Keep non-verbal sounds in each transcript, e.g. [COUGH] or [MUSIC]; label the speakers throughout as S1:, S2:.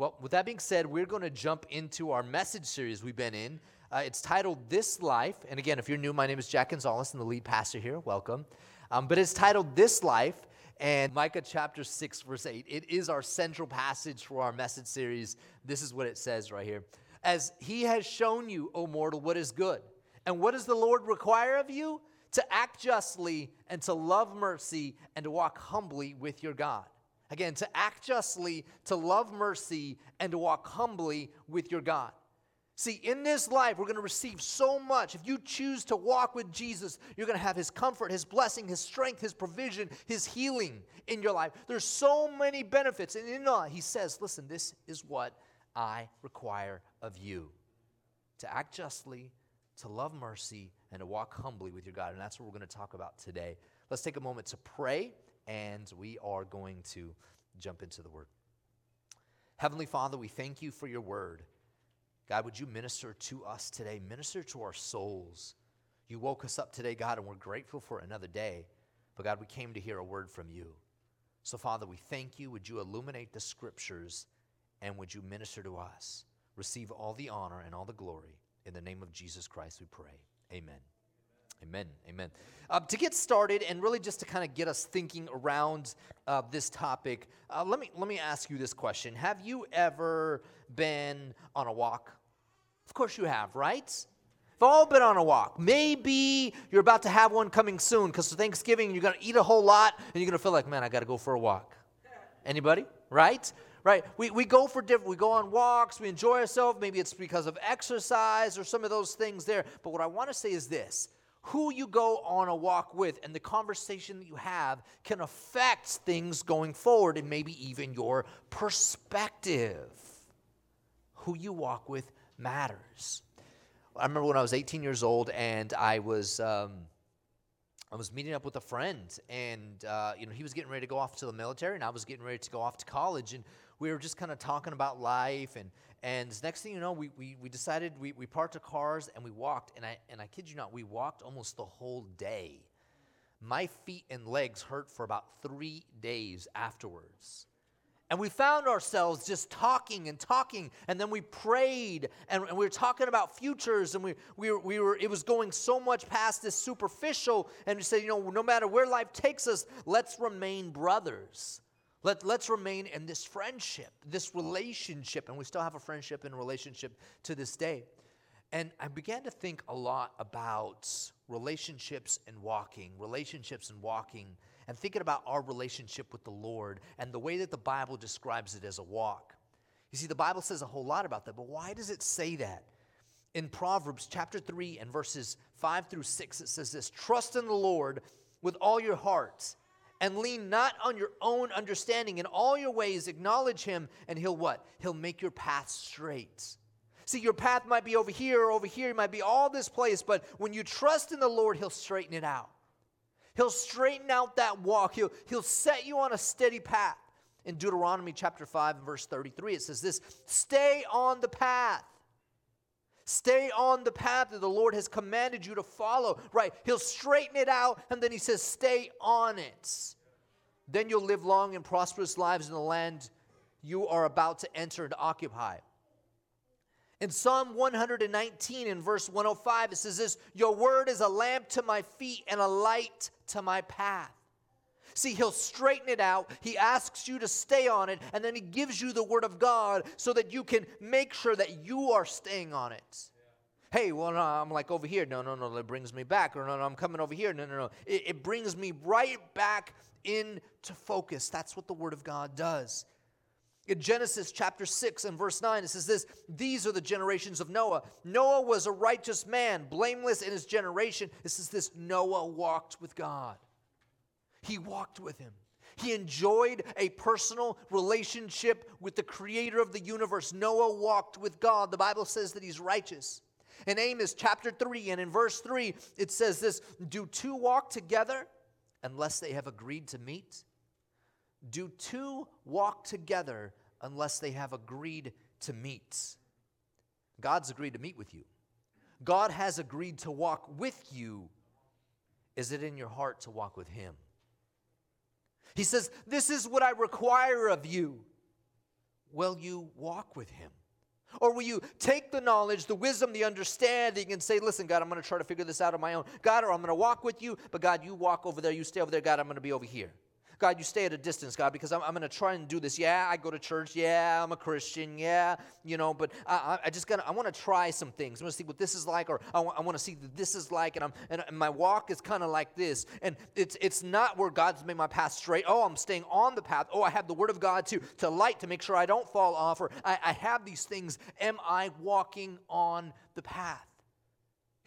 S1: Well, with that being said, we're going to jump into our message series we've been in. Uh, it's titled This Life. And again, if you're new, my name is Jack Gonzalez. I'm the lead pastor here. Welcome. Um, but it's titled This Life. And Micah chapter 6, verse 8. It is our central passage for our message series. This is what it says right here. As he has shown you, O mortal, what is good. And what does the Lord require of you? To act justly and to love mercy and to walk humbly with your God. Again, to act justly, to love mercy, and to walk humbly with your God. See, in this life, we're going to receive so much. If you choose to walk with Jesus, you're going to have His comfort, His blessing, His strength, His provision, His healing in your life. There's so many benefits. And in all, He says, listen, this is what I require of you to act justly, to love mercy, and to walk humbly with your God. And that's what we're going to talk about today. Let's take a moment to pray and we are going to jump into the word. Heavenly Father, we thank you for your word. God, would you minister to us today? Minister to our souls. You woke us up today, God, and we're grateful for another day. But God, we came to hear a word from you. So, Father, we thank you. Would you illuminate the scriptures and would you minister to us? Receive all the honor and all the glory. In the name of Jesus Christ, we pray. Amen. Amen. Amen. Uh, to get started and really just to kind of get us thinking around uh, this topic, uh, let me let me ask you this question: Have you ever been on a walk? Of course you have, right? We've all been on a walk. Maybe you're about to have one coming soon because Thanksgiving you're going to eat a whole lot and you're going to feel like, man, I got to go for a walk. Anybody? Right? right? We, we go for different, we go on walks, we enjoy ourselves. Maybe it's because of exercise or some of those things there. But what I want to say is this who you go on a walk with and the conversation that you have can affect things going forward and maybe even your perspective. Who you walk with matters. I remember when I was 18 years old and I was. Um, I was meeting up with a friend, and uh, you know he was getting ready to go off to the military, and I was getting ready to go off to college, and we were just kind of talking about life and and next thing you know, we, we, we decided we, we parked our cars and we walked. And I, and I kid you not, we walked almost the whole day. My feet and legs hurt for about three days afterwards. And we found ourselves just talking and talking, and then we prayed, and, and we were talking about futures, and we, we, we were, it was going so much past this superficial, and we said, you know, no matter where life takes us, let's remain brothers. Let, let's remain in this friendship, this relationship, and we still have a friendship and relationship to this day. And I began to think a lot about relationships and walking, relationships and walking, and thinking about our relationship with the Lord and the way that the Bible describes it as a walk. You see, the Bible says a whole lot about that, but why does it say that? In Proverbs chapter 3 and verses 5 through 6, it says this Trust in the Lord with all your heart and lean not on your own understanding. In all your ways, acknowledge him, and he'll what? He'll make your path straight. See, your path might be over here or over here, it might be all this place, but when you trust in the Lord, he'll straighten it out. He'll straighten out that walk. He'll, he'll set you on a steady path. In Deuteronomy chapter 5 and verse 33, it says this Stay on the path Stay on the path that the Lord has commanded you to follow. Right? He'll straighten it out, and then He says, Stay on it. Then you'll live long and prosperous lives in the land you are about to enter and occupy. In Psalm 119, in verse 105, it says this Your word is a lamp to my feet and a light to my path. See, he'll straighten it out. He asks you to stay on it, and then he gives you the word of God so that you can make sure that you are staying on it. Hey, well, no, I'm like over here. No, no, no, that brings me back. Or no, no, I'm coming over here. No, no, no. It, it brings me right back into focus. That's what the word of God does. In Genesis chapter 6 and verse 9, it says this These are the generations of Noah. Noah was a righteous man, blameless in his generation. It says this Noah walked with God. He walked with him. He enjoyed a personal relationship with the creator of the universe. Noah walked with God. The Bible says that he's righteous. In Amos chapter 3 and in verse 3, it says this Do two walk together unless they have agreed to meet? Do two walk together unless they have agreed to meet? God's agreed to meet with you. God has agreed to walk with you. Is it in your heart to walk with Him? He says, This is what I require of you. will you walk with him? Or will you take the knowledge, the wisdom, the understanding, and say, Listen, God, I'm going to try to figure this out on my own. God, or I'm going to walk with you, but God, you walk over there, you stay over there. God, I'm going to be over here. God, you stay at a distance, God, because I'm, I'm going to try and do this. Yeah, I go to church. Yeah, I'm a Christian. Yeah, you know, but I, I just got I want to try some things. I want to see what this is like, or I want, I want to see what this is like, and, I'm, and, and my walk is kind of like this. And it's, it's not where God's made my path straight. Oh, I'm staying on the path. Oh, I have the Word of God to, to light to make sure I don't fall off, or I, I have these things. Am I walking on the path?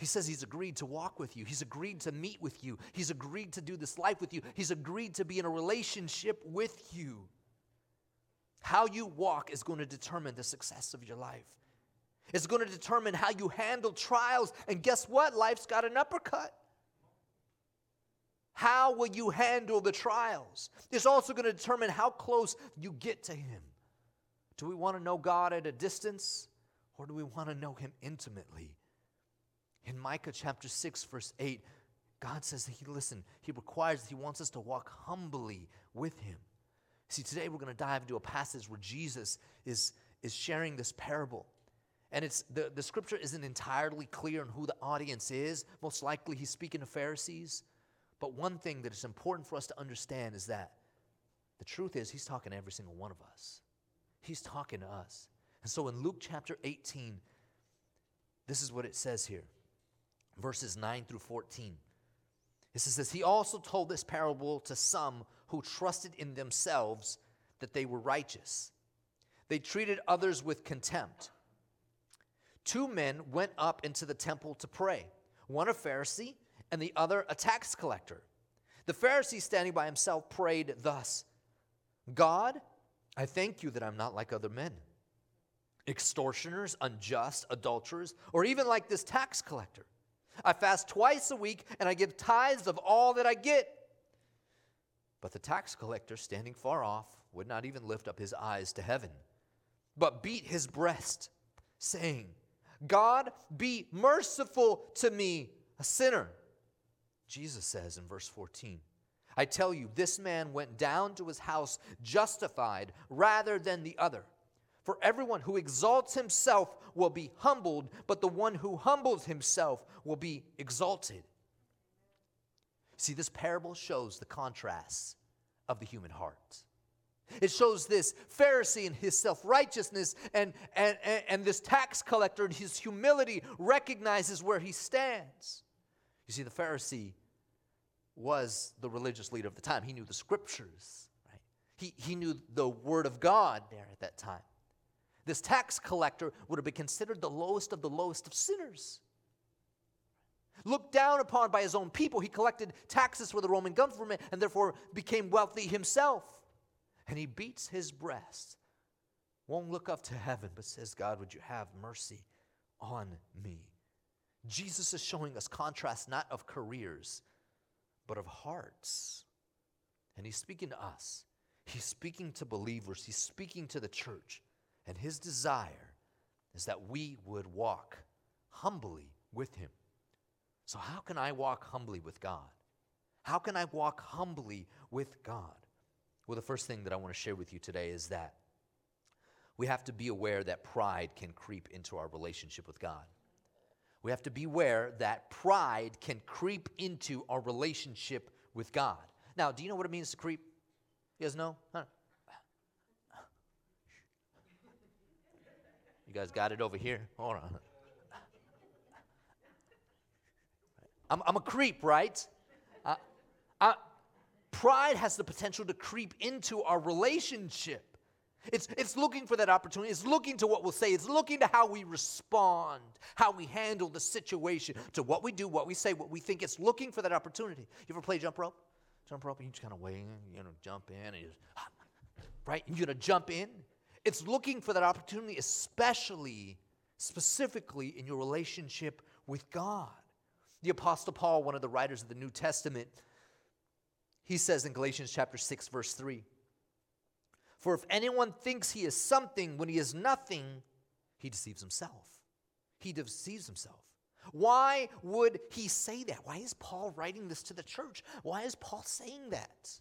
S1: He says he's agreed to walk with you. He's agreed to meet with you. He's agreed to do this life with you. He's agreed to be in a relationship with you. How you walk is going to determine the success of your life. It's going to determine how you handle trials. And guess what? Life's got an uppercut. How will you handle the trials? It's also going to determine how close you get to Him. Do we want to know God at a distance or do we want to know Him intimately? In Micah chapter 6, verse 8, God says that He, listen, He requires, He wants us to walk humbly with Him. See, today we're going to dive into a passage where Jesus is, is sharing this parable. And it's the, the scripture isn't entirely clear on who the audience is. Most likely he's speaking to Pharisees. But one thing that is important for us to understand is that the truth is he's talking to every single one of us. He's talking to us. And so in Luke chapter 18, this is what it says here verses 9 through 14. It says, He also told this parable to some who trusted in themselves that they were righteous. They treated others with contempt. Two men went up into the temple to pray, one a Pharisee and the other a tax collector. The Pharisee, standing by himself, prayed thus God, I thank you that I'm not like other men, extortioners, unjust, adulterers, or even like this tax collector. I fast twice a week and I give tithes of all that I get. But the tax collector, standing far off, would not even lift up his eyes to heaven, but beat his breast, saying, God, be merciful to me, a sinner. Jesus says in verse 14, I tell you, this man went down to his house justified rather than the other. For everyone who exalts himself will be humbled, but the one who humbles himself will be exalted. See, this parable shows the contrasts of the human heart. It shows this Pharisee and his self righteousness, and, and, and, this tax collector and his humility recognizes where he stands. You see, the Pharisee was the religious leader of the time. He knew the scriptures, right? He, he knew the word of God there at that time. This tax collector would have been considered the lowest of the lowest of sinners. Looked down upon by his own people, he collected taxes for the Roman government and therefore became wealthy himself. And he beats his breast, won't look up to heaven, but says, God, would you have mercy on me? Jesus is showing us contrast not of careers, but of hearts. And he's speaking to us. He's speaking to believers. He's speaking to the church. And his desire is that we would walk humbly with him. So, how can I walk humbly with God? How can I walk humbly with God? Well, the first thing that I want to share with you today is that we have to be aware that pride can creep into our relationship with God. We have to be aware that pride can creep into our relationship with God. Now, do you know what it means to creep? You guys know? Huh? You guys got it over here? Hold on. I'm, I'm a creep, right? Uh, uh, pride has the potential to creep into our relationship. It's, it's looking for that opportunity. It's looking to what we'll say. It's looking to how we respond, how we handle the situation, to what we do, what we say, what we think. It's looking for that opportunity. You ever play jump rope? Jump rope, and you just kind of wait, you know, jump in, and you just, [GASPS] right? And you're going to jump in, it's looking for that opportunity, especially, specifically in your relationship with God. The Apostle Paul, one of the writers of the New Testament, he says in Galatians chapter 6, verse 3 For if anyone thinks he is something when he is nothing, he deceives himself. He deceives himself. Why would he say that? Why is Paul writing this to the church? Why is Paul saying that?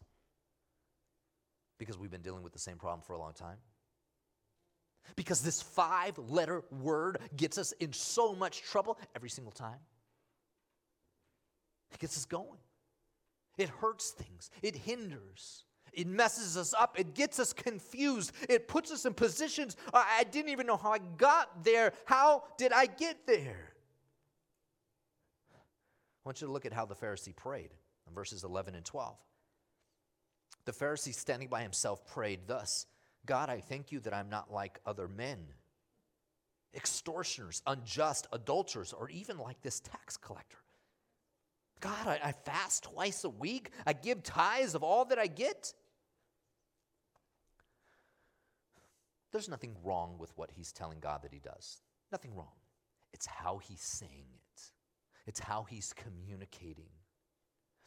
S1: Because we've been dealing with the same problem for a long time. Because this five letter word gets us in so much trouble every single time. It gets us going. It hurts things, it hinders, it messes us up, it gets us confused, it puts us in positions. I didn't even know how I got there. How did I get there? I want you to look at how the Pharisee prayed in verses 11 and 12. The Pharisee, standing by himself, prayed thus God, I thank you that I'm not like other men, extortioners, unjust, adulterers, or even like this tax collector. God, I, I fast twice a week, I give tithes of all that I get. There's nothing wrong with what he's telling God that he does. Nothing wrong. It's how he's saying it, it's how he's communicating.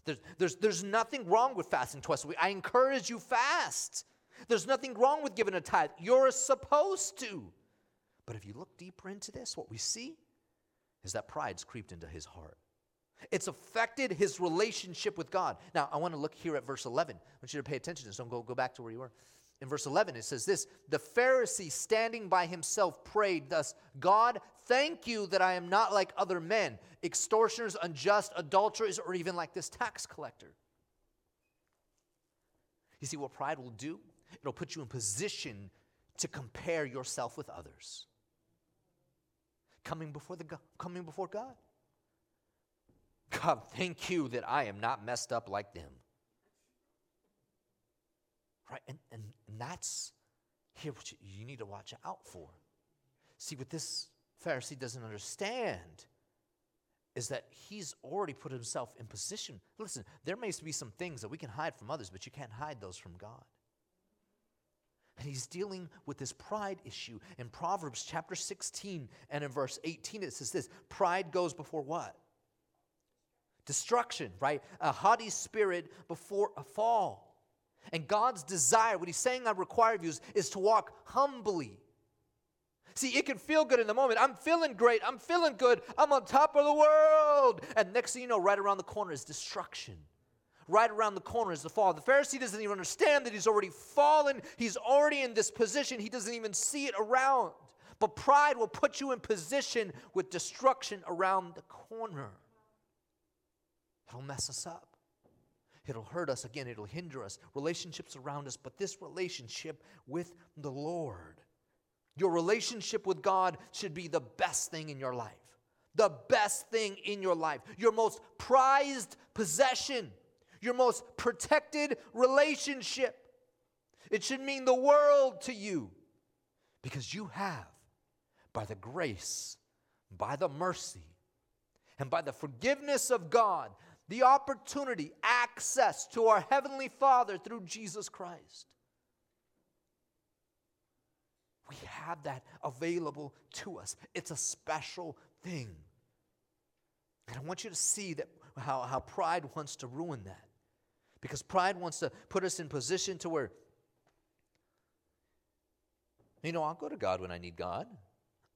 S1: There's, there's, there's nothing wrong with fasting twice a week. I encourage you fast. There's nothing wrong with giving a tithe. You're supposed to. But if you look deeper into this, what we see is that pride's creeped into his heart. It's affected his relationship with God. Now, I want to look here at verse 11. I want you to pay attention to this. Don't go, go back to where you were. In verse 11, it says this The Pharisee standing by himself prayed thus God, thank you that I am not like other men, extortioners, unjust, adulterers, or even like this tax collector. You see what pride will do? It'll put you in position to compare yourself with others. Coming before, the, coming before God. God, thank you that I am not messed up like them. Right? And, and, and that's here what you, you need to watch out for. See, what this Pharisee doesn't understand is that he's already put himself in position. Listen, there may be some things that we can hide from others, but you can't hide those from God. And he's dealing with this pride issue. In Proverbs chapter 16 and in verse 18, it says this Pride goes before what? Destruction, right? A haughty spirit before a fall. And God's desire, what he's saying I require of you is, is to walk humbly. See, it can feel good in the moment. I'm feeling great. I'm feeling good. I'm on top of the world. And next thing you know, right around the corner is destruction right around the corner is the fall. The Pharisee doesn't even understand that he's already fallen. He's already in this position. He doesn't even see it around. But pride will put you in position with destruction around the corner. It'll mess us up. It'll hurt us again. It'll hinder us. Relationships around us, but this relationship with the Lord. Your relationship with God should be the best thing in your life. The best thing in your life. Your most prized possession your most protected relationship. It should mean the world to you because you have, by the grace, by the mercy, and by the forgiveness of God, the opportunity, access to our Heavenly Father through Jesus Christ. We have that available to us. It's a special thing. And I want you to see that how, how pride wants to ruin that. Because pride wants to put us in position to where, you know, I'll go to God when I need God.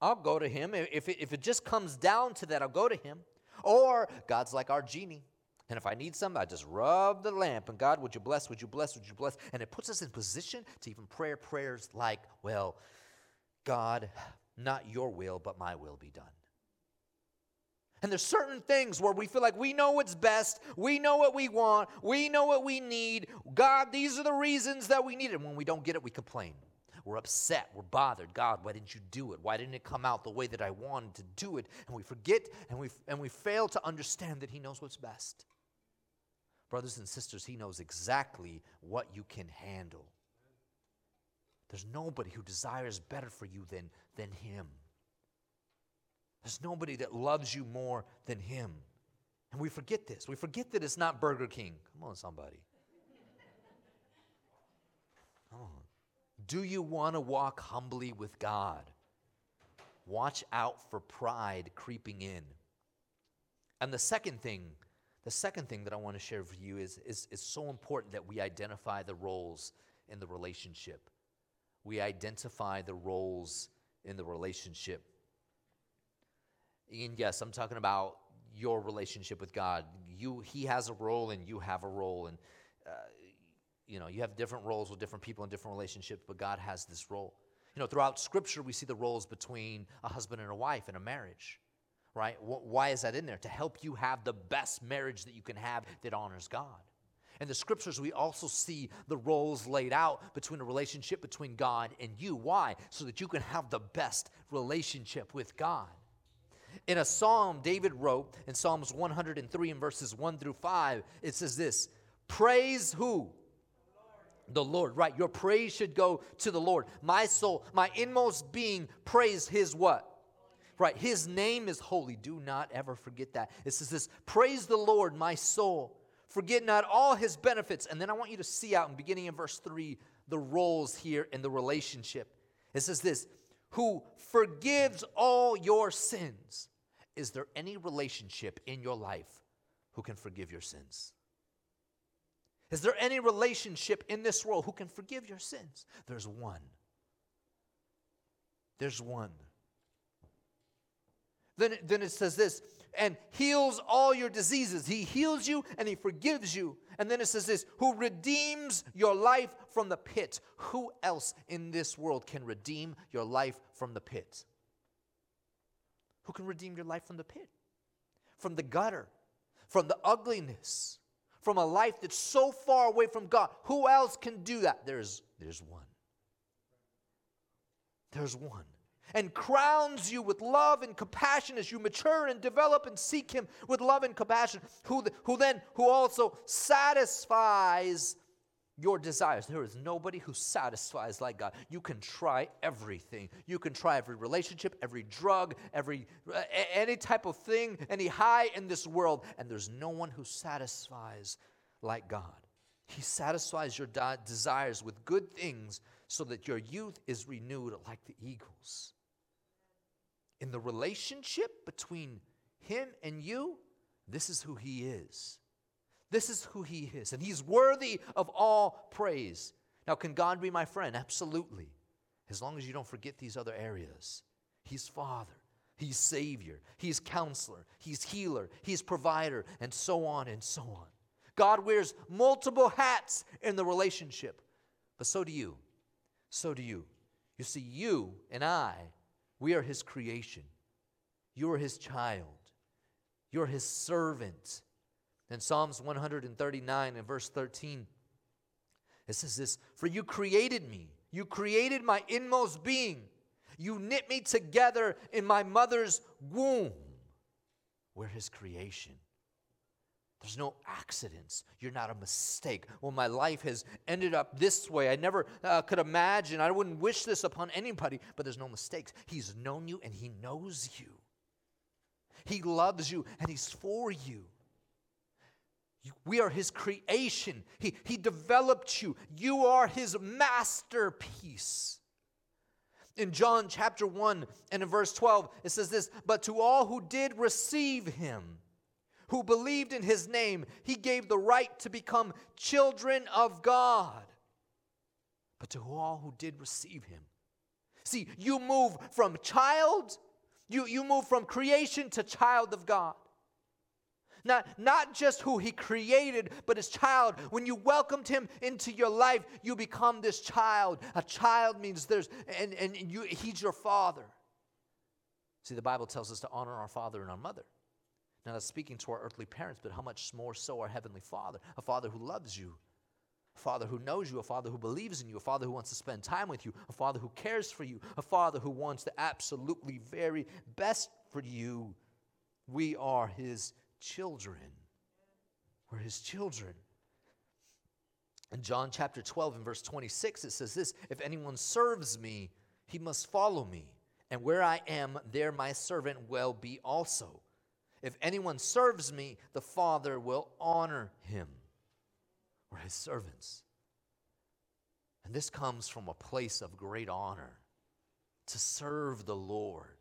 S1: I'll go to Him. If it, if it just comes down to that, I'll go to Him. Or God's like our genie. And if I need something, I just rub the lamp and God, would you bless, would you bless, would you bless? And it puts us in position to even pray prayers like, well, God, not your will, but my will be done. And there's certain things where we feel like we know what's best, we know what we want, we know what we need. God, these are the reasons that we need it. When we don't get it, we complain. We're upset, we're bothered. God, why didn't you do it? Why didn't it come out the way that I wanted to do it? And we forget and we and we fail to understand that he knows what's best. Brothers and sisters, he knows exactly what you can handle. There's nobody who desires better for you than, than him. There's nobody that loves you more than him. And we forget this. We forget that it's not Burger King. Come on, somebody. Come on. Do you want to walk humbly with God? Watch out for pride creeping in. And the second thing, the second thing that I want to share with you is, is, is so important that we identify the roles in the relationship. We identify the roles in the relationship. And yes, I'm talking about your relationship with God. You, He has a role, and you have a role, and uh, you know you have different roles with different people in different relationships. But God has this role. You know, throughout Scripture, we see the roles between a husband and a wife in a marriage, right? Why is that in there? To help you have the best marriage that you can have that honors God. In the scriptures, we also see the roles laid out between a relationship between God and you. Why? So that you can have the best relationship with God. In a psalm David wrote in Psalms 103 and verses 1 through 5, it says this Praise who? The Lord. right? Your praise should go to the Lord. My soul, my inmost being, praise His what? Right. His name is holy. Do not ever forget that. It says this Praise the Lord, my soul. Forget not all His benefits. And then I want you to see out in beginning in verse 3 the roles here in the relationship. It says this Who forgives all your sins. Is there any relationship in your life who can forgive your sins? Is there any relationship in this world who can forgive your sins? There's one. There's one. Then, then it says this and heals all your diseases. He heals you and he forgives you. And then it says this who redeems your life from the pit. Who else in this world can redeem your life from the pit? Who can redeem your life from the pit? From the gutter, from the ugliness, from a life that's so far away from God. Who else can do that? There's, there's one. There's one. And crowns you with love and compassion as you mature and develop and seek Him with love and compassion, who, who then, who also satisfies your desires. There is nobody who satisfies like God. You can try everything. You can try every relationship, every drug, every uh, any type of thing, any high in this world, and there's no one who satisfies like God. He satisfies your de- desires with good things so that your youth is renewed like the eagles. In the relationship between him and you, this is who he is. This is who He is, and He's worthy of all praise. Now, can God be my friend? Absolutely. As long as you don't forget these other areas. He's Father, He's Savior, He's Counselor, He's Healer, He's Provider, and so on and so on. God wears multiple hats in the relationship, but so do you. So do you. You see, you and I, we are His creation. You are His child. You're His servant. In Psalms 139 and verse 13, it says this For you created me, you created my inmost being, you knit me together in my mother's womb. We're his creation. There's no accidents. You're not a mistake. Well, my life has ended up this way. I never uh, could imagine. I wouldn't wish this upon anybody, but there's no mistakes. He's known you and He knows you. He loves you and He's for you. We are his creation. He, he developed you. You are his masterpiece. In John chapter 1 and in verse 12, it says this But to all who did receive him, who believed in his name, he gave the right to become children of God. But to all who did receive him. See, you move from child, you, you move from creation to child of God. Not, not just who he created, but his child. When you welcomed him into your life, you become this child. A child means there's, and, and you, he's your father. See, the Bible tells us to honor our father and our mother. Now, that's speaking to our earthly parents, but how much more so our heavenly father, a father who loves you, a father who knows you, a father who believes in you, a father who wants to spend time with you, a father who cares for you, a father who wants the absolutely very best for you. We are his children. We're his children. In John chapter 12 and verse 26, it says this If anyone serves me, he must follow me. And where I am, there my servant will be also. If anyone serves me, the Father will honor him. We're his servants. And this comes from a place of great honor to serve the Lord,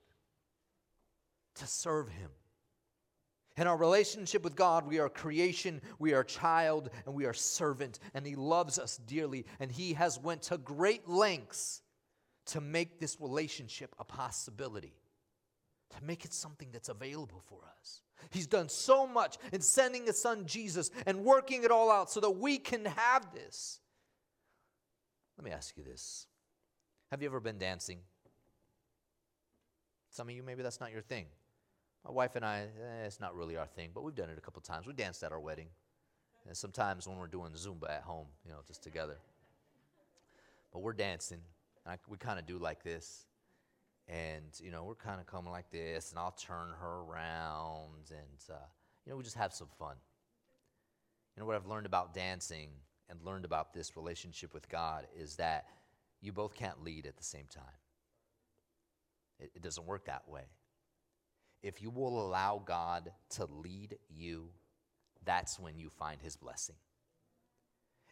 S1: to serve him. In our relationship with God, we are creation, we are child, and we are servant, and He loves us dearly, and He has went to great lengths to make this relationship a possibility, to make it something that's available for us. He's done so much in sending His Son Jesus and working it all out so that we can have this. Let me ask you this Have you ever been dancing? Some of you, maybe that's not your thing. My wife and I, eh, it's not really our thing, but we've done it a couple times. We danced at our wedding. And sometimes when we're doing Zumba at home, you know, just together. But we're dancing. And I, we kind of do like this. And, you know, we're kind of coming like this, and I'll turn her around, and, uh, you know, we just have some fun. You know, what I've learned about dancing and learned about this relationship with God is that you both can't lead at the same time. It, it doesn't work that way. If you will allow God to lead you, that's when you find his blessing.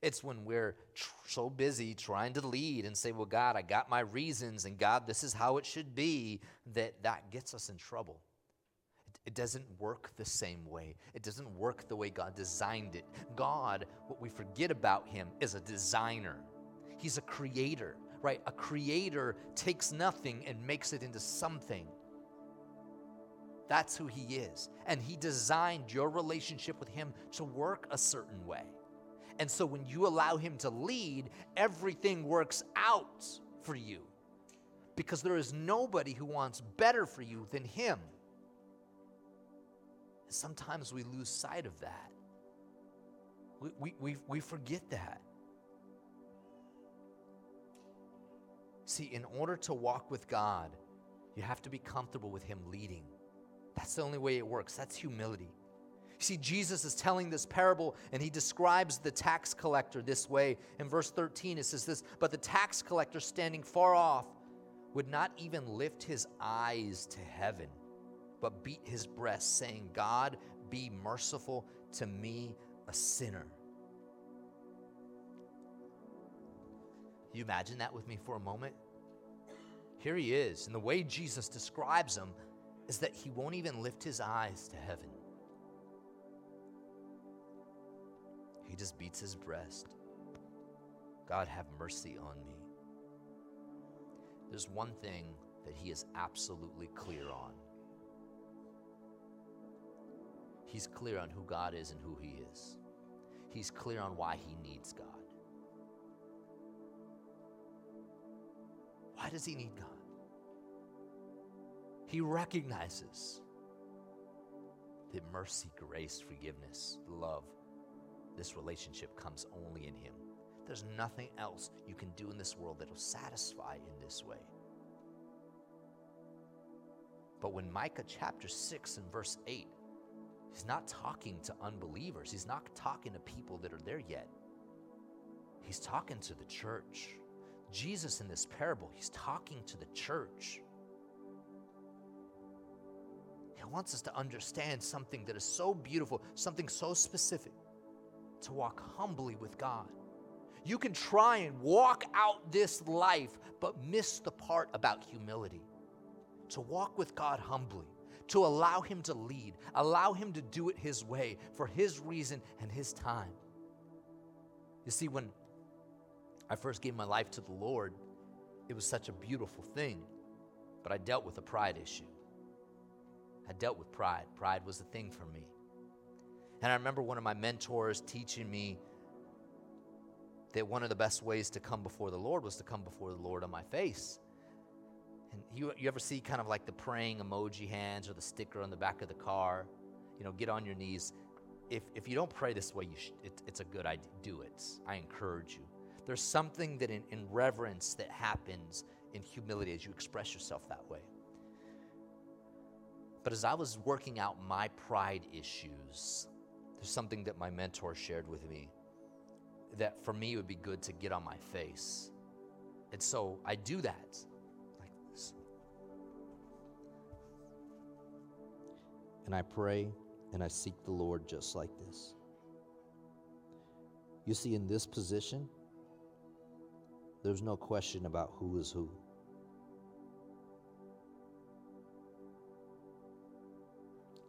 S1: It's when we're tr- so busy trying to lead and say, Well, God, I got my reasons, and God, this is how it should be, that that gets us in trouble. It, it doesn't work the same way. It doesn't work the way God designed it. God, what we forget about Him, is a designer, He's a creator, right? A creator takes nothing and makes it into something. That's who He is. And He designed your relationship with Him to work a certain way. And so when you allow Him to lead, everything works out for you because there is nobody who wants better for you than Him. Sometimes we lose sight of that. We, we, we, we forget that. See, in order to walk with God, you have to be comfortable with Him leading. That's the only way it works. That's humility. See, Jesus is telling this parable and he describes the tax collector this way. In verse 13, it says this But the tax collector standing far off would not even lift his eyes to heaven, but beat his breast, saying, God, be merciful to me, a sinner. You imagine that with me for a moment? Here he is, and the way Jesus describes him is that he won't even lift his eyes to heaven. He just beats his breast. God, have mercy on me. There's one thing that he is absolutely clear on. He's clear on who God is and who he is. He's clear on why he needs God. Why does he need God? He recognizes that mercy, grace, forgiveness, love, this relationship comes only in Him. There's nothing else you can do in this world that will satisfy in this way. But when Micah chapter 6 and verse 8, he's not talking to unbelievers, he's not talking to people that are there yet. He's talking to the church. Jesus in this parable, he's talking to the church. Wants us to understand something that is so beautiful, something so specific to walk humbly with God. You can try and walk out this life, but miss the part about humility. To walk with God humbly, to allow Him to lead, allow Him to do it His way, for His reason and His time. You see, when I first gave my life to the Lord, it was such a beautiful thing, but I dealt with a pride issue. I dealt with pride. Pride was the thing for me. And I remember one of my mentors teaching me that one of the best ways to come before the Lord was to come before the Lord on my face. And you, you ever see kind of like the praying emoji hands or the sticker on the back of the car? You know, get on your knees. If, if you don't pray this way, you it, it's a good idea. Do it. I encourage you. There's something that in, in reverence that happens in humility as you express yourself that way. But as I was working out my pride issues, there's something that my mentor shared with me that for me would be good to get on my face. And so I do that like this. And I pray and I seek the Lord just like this. You see, in this position, there's no question about who is who.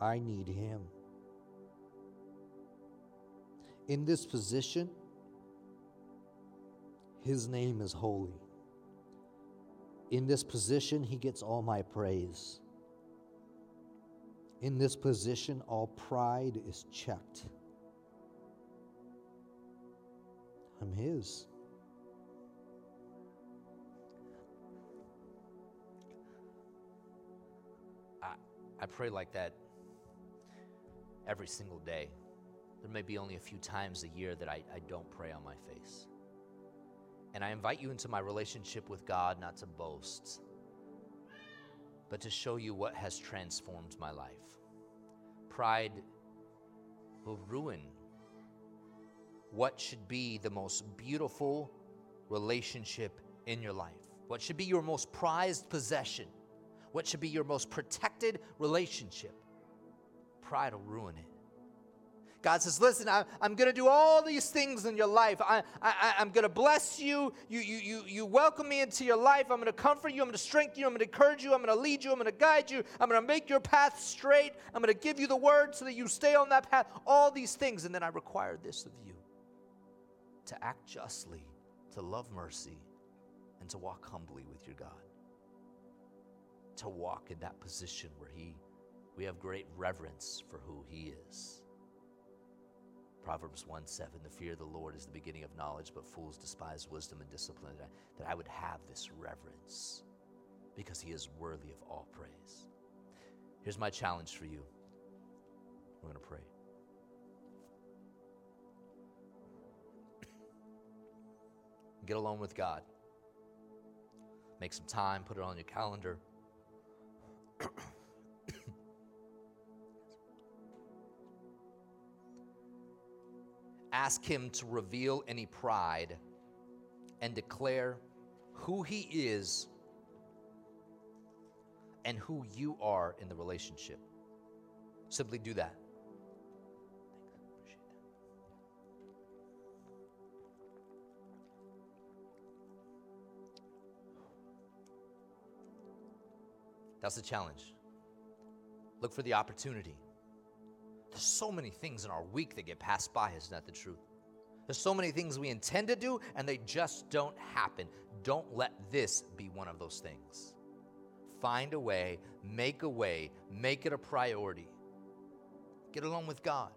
S1: I need Him. In this position, His name is holy. In this position, He gets all my praise. In this position, all pride is checked. I'm His. I, I pray like that every single day. There may be only a few times a year that I, I don't pray on my face. And I invite you into my relationship with God not to boast, but to show you what has transformed my life. Pride will ruin what should be the most beautiful relationship in your life, what should be your most prized possession, what should be your most protected relationship. Pride will ruin it. God says, Listen, I, am going to do all these things in your life. I, I, I'm going to bless you. You, you, you. you welcome me into your life. I'm going to comfort you. I'm going to strengthen you. I'm going to encourage you. I'm going to lead you. I'm going to guide you. I'm going to make your path straight. I'm going to give you the word so that you stay on that path. All these things. And then I require this of you to act justly, to love mercy, and to walk humbly with your God. To walk in that position where He, we have great reverence for who He is. Proverbs 1 7, the fear of the Lord is the beginning of knowledge, but fools despise wisdom and discipline. That I, that I would have this reverence because He is worthy of all praise. Here's my challenge for you. We're going to pray. [COUGHS] Get alone with God. Make some time, put it on your calendar. [COUGHS] Ask Him to reveal any pride and declare who He is and who you are in the relationship. Simply do that. That's the challenge. Look for the opportunity. There's so many things in our week that get passed by, is not that the truth? There's so many things we intend to do and they just don't happen. Don't let this be one of those things. Find a way, make a way, make it a priority. Get along with God.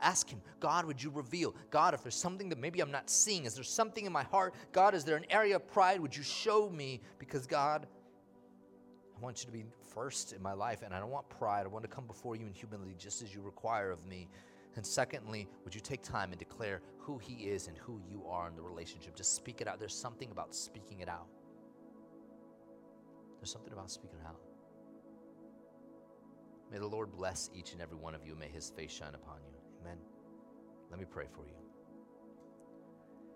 S1: Ask Him, God, would you reveal? God, if there's something that maybe I'm not seeing, is there something in my heart? God, is there an area of pride? Would you show me? Because, God, I want you to be first in my life, and I don't want pride. I want to come before you in humility just as you require of me. And secondly, would you take time and declare who He is and who you are in the relationship? Just speak it out. There's something about speaking it out. There's something about speaking it out. May the Lord bless each and every one of you. May His face shine upon you. Amen. Let me pray for you.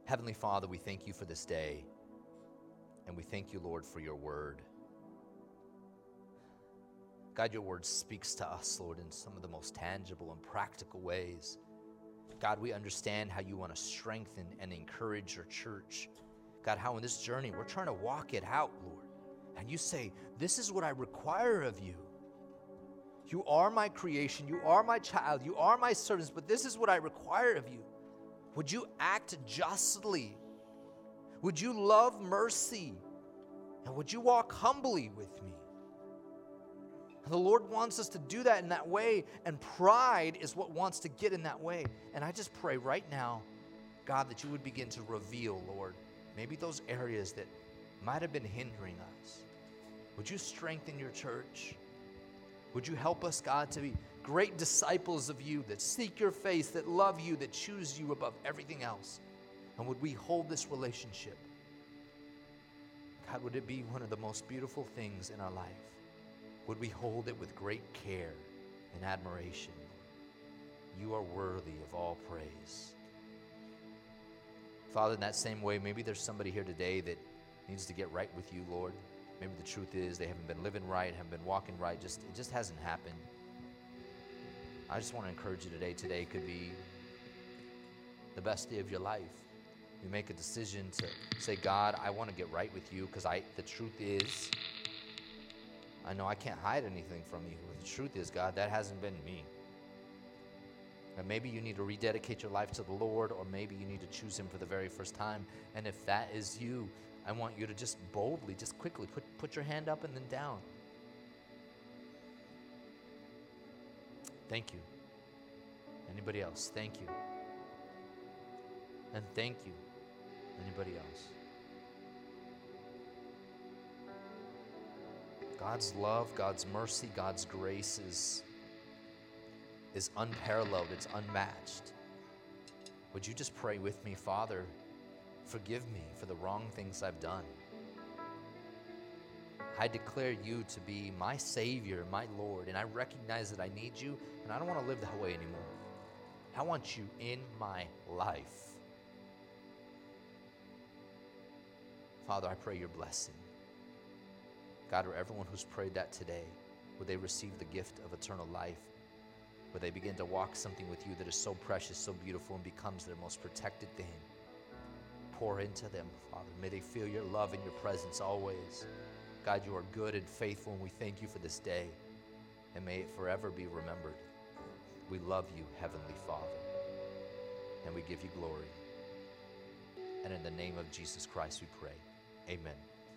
S1: Heavenly Father, we thank you for this day. And we thank you, Lord, for your word. God, your word speaks to us, Lord, in some of the most tangible and practical ways. God, we understand how you want to strengthen and encourage your church. God, how in this journey we're trying to walk it out, Lord. And you say, This is what I require of you. You are my creation, you are my child, you are my servants, but this is what I require of you. Would you act justly? Would you love mercy? And would you walk humbly with me? The Lord wants us to do that in that way, and pride is what wants to get in that way. And I just pray right now, God, that you would begin to reveal, Lord, maybe those areas that might have been hindering us. Would you strengthen your church? Would you help us, God, to be great disciples of you that seek your face, that love you, that choose you above everything else? And would we hold this relationship? God, would it be one of the most beautiful things in our life? Would we hold it with great care and admiration. You are worthy of all praise. Father, in that same way, maybe there's somebody here today that needs to get right with you, Lord. Maybe the truth is they haven't been living right, haven't been walking right, just it just hasn't happened. I just want to encourage you today. Today could be the best day of your life. You make a decision to say, God, I want to get right with you because I the truth is I know I can't hide anything from you. The truth is, God, that hasn't been me. And maybe you need to rededicate your life to the Lord, or maybe you need to choose Him for the very first time. And if that is you, I want you to just boldly, just quickly put, put your hand up and then down. Thank you. Anybody else? Thank you. And thank you. Anybody else? God's love, God's mercy, God's grace is, is unparalleled, it's unmatched. Would you just pray with me, Father? Forgive me for the wrong things I've done. I declare you to be my Savior, my Lord, and I recognize that I need you, and I don't want to live that way anymore. I want you in my life. Father, I pray your blessing. God, or everyone who's prayed that today, would they receive the gift of eternal life? Would they begin to walk something with you that is so precious, so beautiful, and becomes their most protected thing? Pour into them, Father. May they feel your love and your presence always. God, you are good and faithful, and we thank you for this day. And may it forever be remembered. We love you, Heavenly Father, and we give you glory. And in the name of Jesus Christ, we pray. Amen.